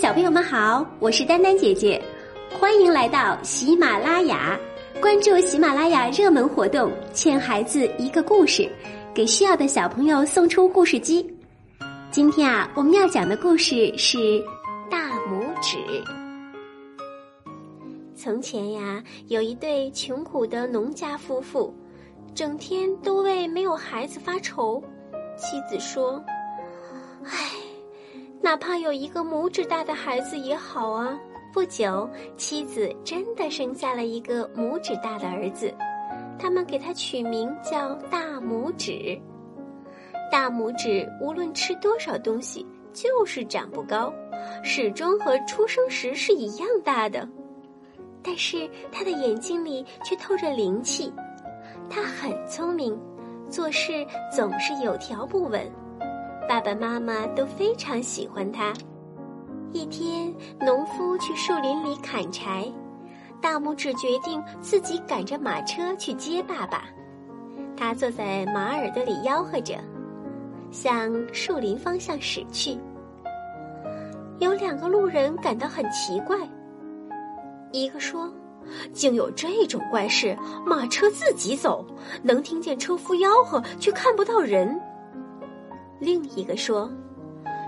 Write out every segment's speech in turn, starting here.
小朋友们好，我是丹丹姐姐，欢迎来到喜马拉雅，关注喜马拉雅热门活动，欠孩子一个故事，给需要的小朋友送出故事机。今天啊，我们要讲的故事是大拇指。从前呀，有一对穷苦的农家夫妇，整天都为没有孩子发愁。妻子说：“唉。”哪怕有一个拇指大的孩子也好啊！不久，妻子真的生下了一个拇指大的儿子，他们给他取名叫大拇指。大拇指无论吃多少东西，就是长不高，始终和出生时是一样大的。但是他的眼睛里却透着灵气，他很聪明，做事总是有条不紊。爸爸妈妈都非常喜欢他。一天，农夫去树林里砍柴，大拇指决定自己赶着马车去接爸爸。他坐在马耳朵里吆喝着，向树林方向驶去。有两个路人感到很奇怪。一个说：“竟有这种怪事，马车自己走，能听见车夫吆喝，却看不到人。”另一个说：“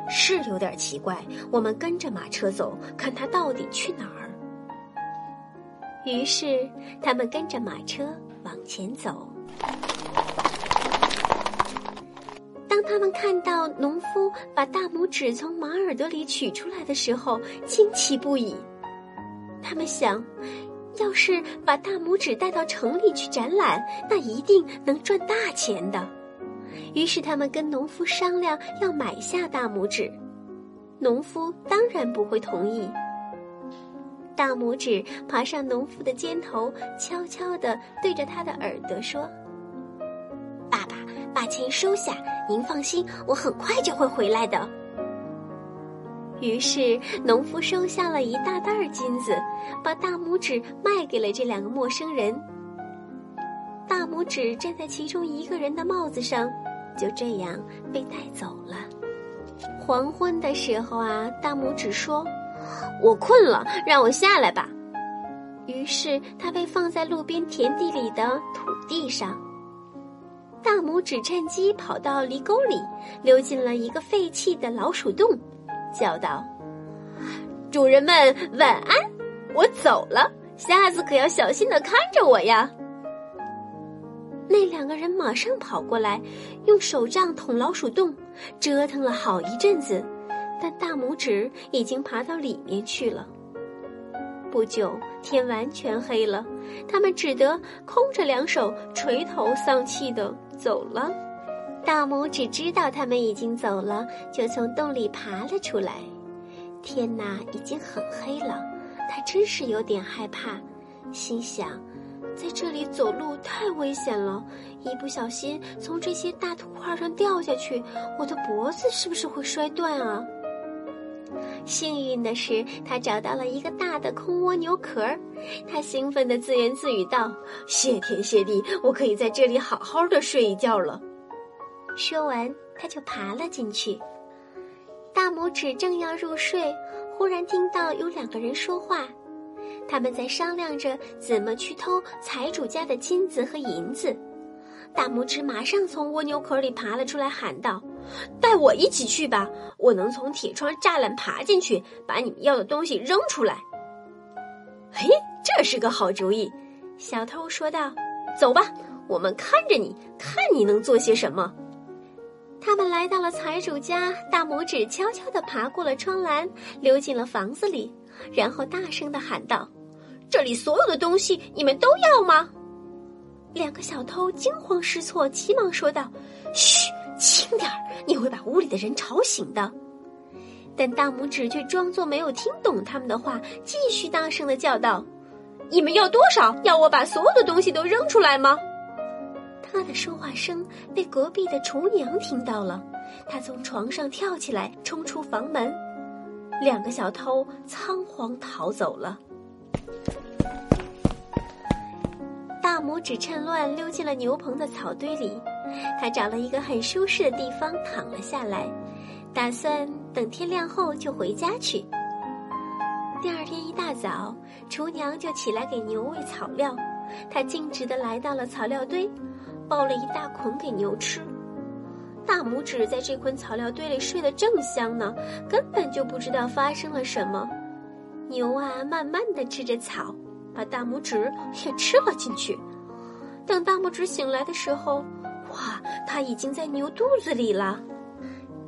是有点奇怪，我们跟着马车走，看他到底去哪儿。”于是他们跟着马车往前走。当他们看到农夫把大拇指从马耳朵里取出来的时候，惊奇不已。他们想，要是把大拇指带到城里去展览，那一定能赚大钱的。于是他们跟农夫商量要买下大拇指，农夫当然不会同意。大拇指爬上农夫的肩头，悄悄地对着他的耳朵说：“爸爸，把钱收下，您放心，我很快就会回来的。”于是农夫收下了一大袋金子，把大拇指卖给了这两个陌生人。大拇指站在其中一个人的帽子上。就这样被带走了。黄昏的时候啊，大拇指说：“我困了，让我下来吧。”于是他被放在路边田地里的土地上。大拇指趁机跑到犁沟里，溜进了一个废弃的老鼠洞，叫道：“主人们晚安，我走了，下次可要小心的看着我呀。”那两个人马上跑过来，用手杖捅老鼠洞，折腾了好一阵子，但大拇指已经爬到里面去了。不久天完全黑了，他们只得空着两手，垂头丧气的走了。大拇指知道他们已经走了，就从洞里爬了出来。天哪，已经很黑了，他真是有点害怕，心想。在这里走路太危险了，一不小心从这些大土块上掉下去，我的脖子是不是会摔断啊？幸运的是，他找到了一个大的空蜗牛壳，他兴奋地自言自语道：“谢天谢地，我可以在这里好好的睡一觉了。”说完，他就爬了进去。大拇指正要入睡，忽然听到有两个人说话。他们在商量着怎么去偷财主家的金子和银子。大拇指马上从蜗牛壳里爬了出来，喊道：“带我一起去吧！我能从铁窗栅栏爬进去，把你们要的东西扔出来。”嘿，这是个好主意，小偷说道：“走吧，我们看着你，看你能做些什么。”他们来到了财主家，大拇指悄悄地爬过了窗栏，溜进了房子里。然后大声的喊道：“这里所有的东西你们都要吗？”两个小偷惊慌失措，急忙说道：“嘘，轻点儿，你会把屋里的人吵醒的。”但大拇指却装作没有听懂他们的话，继续大声的叫道：“你们要多少？要我把所有的东西都扔出来吗？”他的说话声被隔壁的厨娘听到了，她从床上跳起来，冲出房门。两个小偷仓皇逃走了。大拇指趁乱溜进了牛棚的草堆里，他找了一个很舒适的地方躺了下来，打算等天亮后就回家去。第二天一大早，厨娘就起来给牛喂草料。她径直的来到了草料堆，抱了一大捆给牛吃。大拇指在这捆草料堆里睡得正香呢，根本就不知道发生了什么。牛啊，慢慢的吃着草，把大拇指也吃了进去。等大拇指醒来的时候，哇，它已经在牛肚子里了。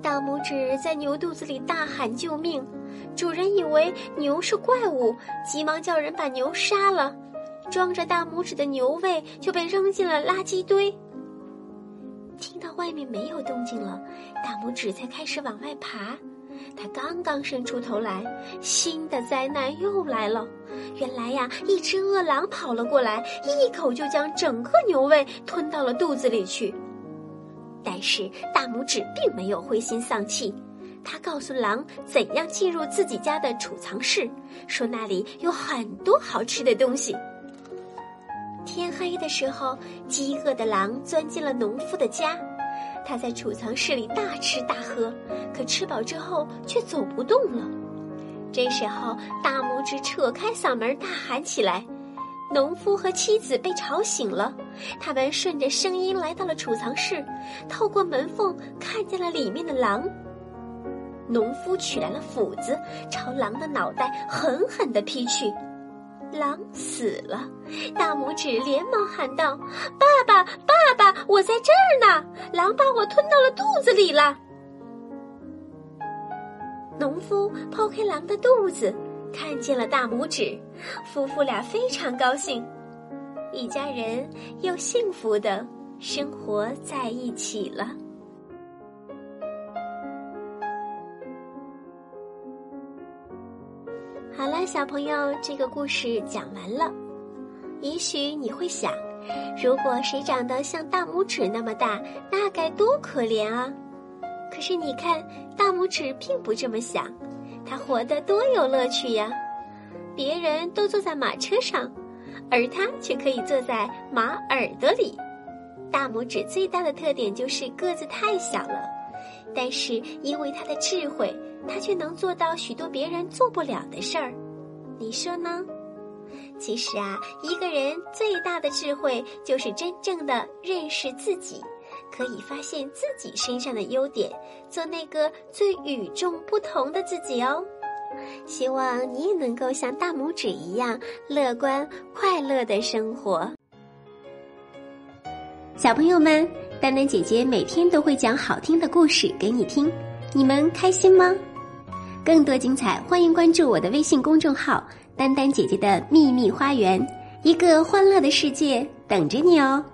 大拇指在牛肚子里大喊救命，主人以为牛是怪物，急忙叫人把牛杀了。装着大拇指的牛胃就被扔进了垃圾堆。外面没有动静了，大拇指才开始往外爬。他刚刚伸出头来，新的灾难又来了。原来呀，一只饿狼跑了过来，一口就将整个牛胃吞到了肚子里去。但是大拇指并没有灰心丧气，他告诉狼怎样进入自己家的储藏室，说那里有很多好吃的东西。天黑的时候，饥饿的狼钻进了农夫的家。他在储藏室里大吃大喝，可吃饱之后却走不动了。这时候，大拇指扯开嗓门大喊起来。农夫和妻子被吵醒了，他们顺着声音来到了储藏室，透过门缝看见了里面的狼。农夫取来了斧子，朝狼的脑袋狠狠地劈去。狼死了，大拇指连忙喊道：“爸爸，爸爸，我在这儿呢！狼把我吞到了肚子里了。”农夫剖开狼的肚子，看见了大拇指，夫妇俩非常高兴，一家人又幸福的生活在一起了。小朋友，这个故事讲完了。也许你会想，如果谁长得像大拇指那么大，那该多可怜啊！可是你看，大拇指并不这么想，它活得多有乐趣呀！别人都坐在马车上，而它却可以坐在马耳朵里。大拇指最大的特点就是个子太小了，但是因为它的智慧。他却能做到许多别人做不了的事儿，你说呢？其实啊，一个人最大的智慧就是真正的认识自己，可以发现自己身上的优点，做那个最与众不同的自己哦。希望你也能够像大拇指一样乐观快乐的生活。小朋友们，丹丹姐姐每天都会讲好听的故事给你听，你们开心吗？更多精彩，欢迎关注我的微信公众号“丹丹姐姐的秘密花园”，一个欢乐的世界等着你哦。